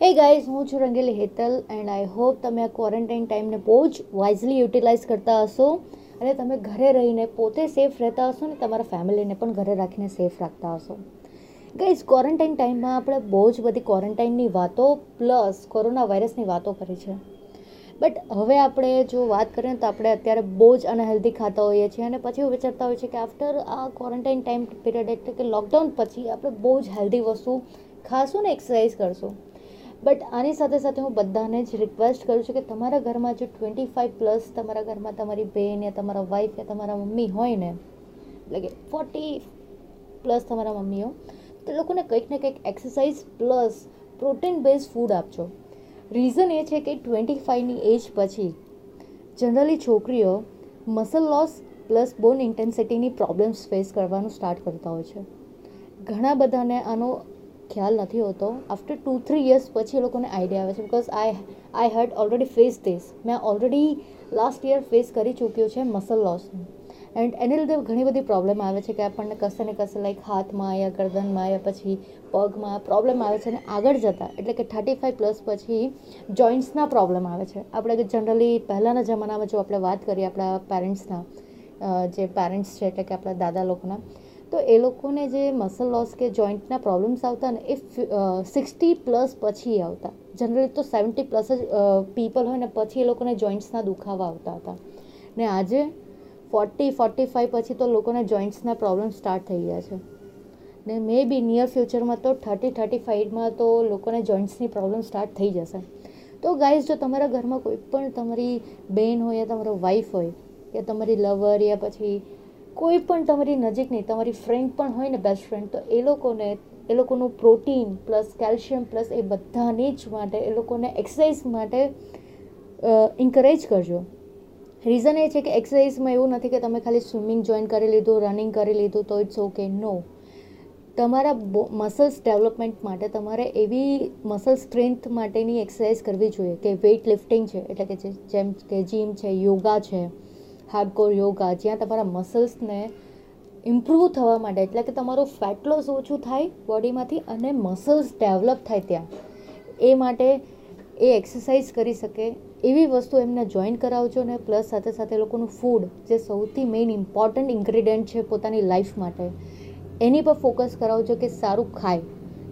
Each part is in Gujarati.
હે ગાઈઝ હું છું Rangeli Hetal and I hope તમે આ ક્વોરન્ટાઇન ટાઈમને બહુ જ વાઇઝલી યુટિલાઇઝ કરતા હશો અને તમે ઘરે રહીને પોતે સેફ રહેતા હશો ને તમારા ફેમિલીને પણ ઘરે રાખીને સેફ રાખતા હશો. ગાઈઝ ક્વોરન્ટાઇન ટાઈમમાં આપણે બહુ જ બધી ક્વોરન્ટાઇનની વાતો પ્લસ કોરોના વાયરસની વાતો કરી છે. બટ હવે આપણે જો વાત કરીએ તો આપણે અત્યારે બહુ જ અનહેલ્ધી ખાતા હોઈએ છીએ અને પછી એવું વિચારતા હોઈએ છીએ કે આફ્ટર આ ક્વોરન્ટાઇન ટાઈમ પીરિયડ એટલે કે લોકડાઉન પછી આપણે બહુ જ હેલ્ધી વસ્તુ ખાશું ને એક્સરસાઇઝ કરશું. બટ આની સાથે સાથે હું બધાને જ રિક્વેસ્ટ કરું છું કે તમારા ઘરમાં જો ટ્વેન્ટી ફાઇવ પ્લસ તમારા ઘરમાં તમારી બેન યા તમારા વાઈફ યા તમારા મમ્મી હોય ને, એટલે કે ફોર્ટી પ્લસ તમારા મમ્મીઓ, તો લોકોને કંઈક ને કંઈક exercise plus protein base food આપજો. રીઝન એ છે કે ટ્વેન્ટી ફાઇવની એજ પછી જનરલી છોકરીઓ મસલ લોસ પ્લસ બોન ઇન્ટેન્સિટીની પ્રોબ્લેમ્સ ફેસ કરવાનું સ્ટાર્ટ કરતા હોય છે. ઘણા બધાને આનો ખ્યાલ નથી હોતો. આફ્ટર ટુ થ્રી યર્સ પછી એ લોકોને આઈડિયા આવે છે because I I had already face this મેં ઓલરેડી લાસ્ટ યર ફેસ કરી ચૂક્યું છે મસલ લોસનું એન્ડ એને લીધે ઘણી બધી પ્રોબ્લેમ આવે છે કે આપણને કશે ને કશે લાઈક હાથમાં યા ગરદનમાં યા પછી પગમાં પ્રોબ્લેમ આવે છે અને આગળ જતાં. એટલે કે થર્ટી ફાઈવ પ્લસ પછી જોઈન્ટ્સના પ્રોબ્લેમ આવે છે. આપણે જનરલી પહેલાંના જમાનામાં જો આપણે વાત કરીએ આપણા પેરેન્ટ્સના જે પેરેન્ટ્સ છે એટલે કે આપણા દાદા લોકોના તો એ લોકોને જે મસલ લોસ કે જોઈન્ટના પ્રોબ્લેમ્સ આવતા ને એ સિક્સટી પ્લસ પછી આવતા. જનરલી તો સેવન્ટી પ્લસ જ પીપલ હોય ને પછી એ લોકોને જોઈન્ટ્સના દુખાવા આવતા હતા. ને આજે ફોર્ટી ફોર્ટી ફાઈવ પછી તો લોકોને જોઈન્ટ્સના પ્રોબ્લેમ સ્ટાર્ટ થઈ ગયા છે. ને મે બી નિયર ફ્યુચરમાં તો થર્ટી થર્ટી ફાઈવમાં તો લોકોને જોઈન્ટ્સની પ્રોબ્લેમ સ્ટાર્ટ થઈ જશે. તો ગાઈઝ જો તમારા ઘરમાં કોઈ પણ તમારી બેન હોય યા તમારો વાઈફ હોય કે તમારી લવર યા પછી કોઈ પણ તમારી નજીકની તમારી ફ્રેન્ડ પણ હોય ને બેસ્ટ ફ્રેન્ડ તો એ લોકોને, એ લોકોનું પ્રોટીન પ્લસ કેલ્શિયમ પ્લસ એ બધાની જ માટે, એ લોકોને એક્સરસાઇઝ માટે ઇન્કરેજ કરજો. રીઝન એ છે કે એક્સરસાઇઝમાં એવું નથી કે તમે ખાલી સ્વિમિંગ જોઈન કરી લીધું રનિંગ કરી લીધું, તો ઇટ્સ ઓકે નો તમારા મસલ્સ ડેવલપમેન્ટ માટે તમારે એવી મસલ સ્ટ્રેન્થ માટેની એક્સરસાઇઝ કરવી જોઈએ કે વેઇટ લિફ્ટિંગ છે, એટલે કે જેમ કે જીમ છે યોગા છે હાર્ડકોર યોગા જ્યાં તમારા મસલ્સને ઇમ્પ્રૂવ થવા માટે એટલે કે તમારું ફેટ લોસ ઓછું થાય બોડીમાંથી અને મસલ્સ ડેવલપ થાય ત્યાં. એ માટે એ એક્સરસાઇઝ કરી શકે. એવી વસ્તુ એમને જોઈન કરાવજો ને પ્લસ સાથે સાથે લોકોનું ફૂડ જે સૌથી મેઇન ઇમ્પોર્ટન્ટ ઇન્ગ્રીડિયન્ટ છે પોતાની લાઈફ માટે, એની પર ફોકસ કરાવજો કે સારું ખાય.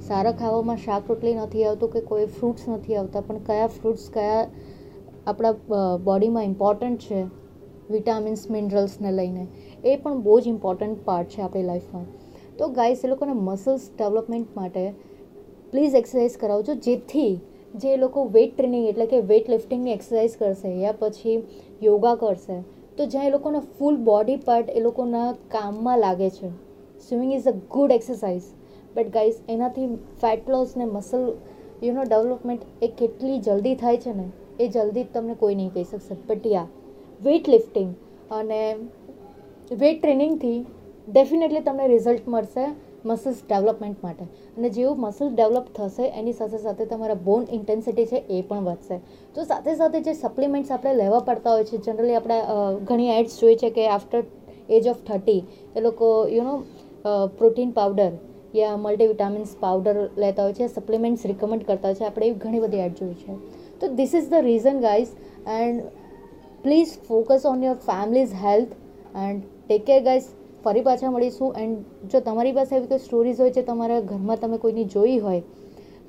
સારા ખાવામાં શાક રોટલી નથી આવતું કે કોઈ ફ્રૂટ્સ નથી આવતા, પણ કયા ફ્રૂટ્સ કયા આપણા બોડીમાં ઇમ્પોર્ટન્ટ છે વિટામિન્સ, મિનરલ્સને લઈને. એ પણ બહુ જ ઇમ્પોર્ટન્ટ પાર્ટ છે આપણી લાઈફમાં. તો ગાઈસ, એ લોકોને મસલ્સ ડેવલપમેન્ટ માટે પ્લીઝ એક્સરસાઇઝ કરાવજો જેથી જે લોકો વેઇટ ટ્રેનિંગ એટલે કે વેઇટ લિફ્ટિંગની એક્સરસાઇઝ કરશે યા પછી યોગા કરશે, તો જ્યાં એ લોકોના ફૂલ બોડી પાર્ટ એ લોકોના કામમાં લાગે છે. Swimming is a good exercise but guys એનાથી ફેટ લોસ ને મસલ યુનો ડેવલપમેન્ટ એ કેટલી જલ્દી થાય છે ને, એ જલ્દી તમને કોઈ નહીં કહી શકશે. બટ યા વેઇટ લિફ્ટિંગ અને વેઇટ ટ્રેનિંગથી ડેફિનેટલી તમને રિઝલ્ટ મળશે મસલ્સ ડેવલપમેન્ટ માટે. અને જેવું મસલ્સ ડેવલપ થશે, એની સાથે સાથે તમારા બોન ઇન્ટેન્સિટી છે એ પણ વધશે. તો સાથે સાથે જે સપ્લિમેન્ટ્સ આપણે લેવા પડતા હોય છે, જનરલી આપણે ઘણી એડ્સ જોઈએ છે કે આફ્ટર એજ ઓફ થર્ટી એ લોકો, યુ નો પ્રોટીન પાવડર યા મલ્ટીવિટામિન્સ પાવડર લેતા હોય છે, સપ્લિમેન્ટ્સ રિકમેન્ડ કરતા હોય છે. આપણે એવી ઘણી બધી એડ જોઈ છે. તો this is the reason guys and please focus on your families health and take care guys ફરી પાછા મળીશું. એન્ડ જો તમારી પાસે એવી કોઈ સ્ટોરીઝ હોય છે તમારા ઘરમાં તમે કોઈની જોઈ હોય,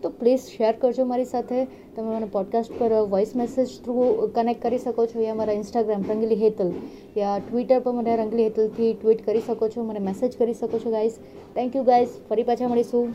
તો પ્લીઝ શેર કરજો મારી સાથે. તમે મને પોડકાસ્ટ પર વોઇસ મેસેજ થ્રુ કનેક્ટ કરી શકો છો યા મારા ઇન્સ્ટાગ્રામ રંગલી હેતલ યા ટ્વિટર પર મને રંગલી હેતલથી ટ્વીટ કરી શકો છો, મને મેસેજ કરી શકો છો ગાઈઝ થેન્ક યુ ગાઈઝ ફરી પાછા મળીશું.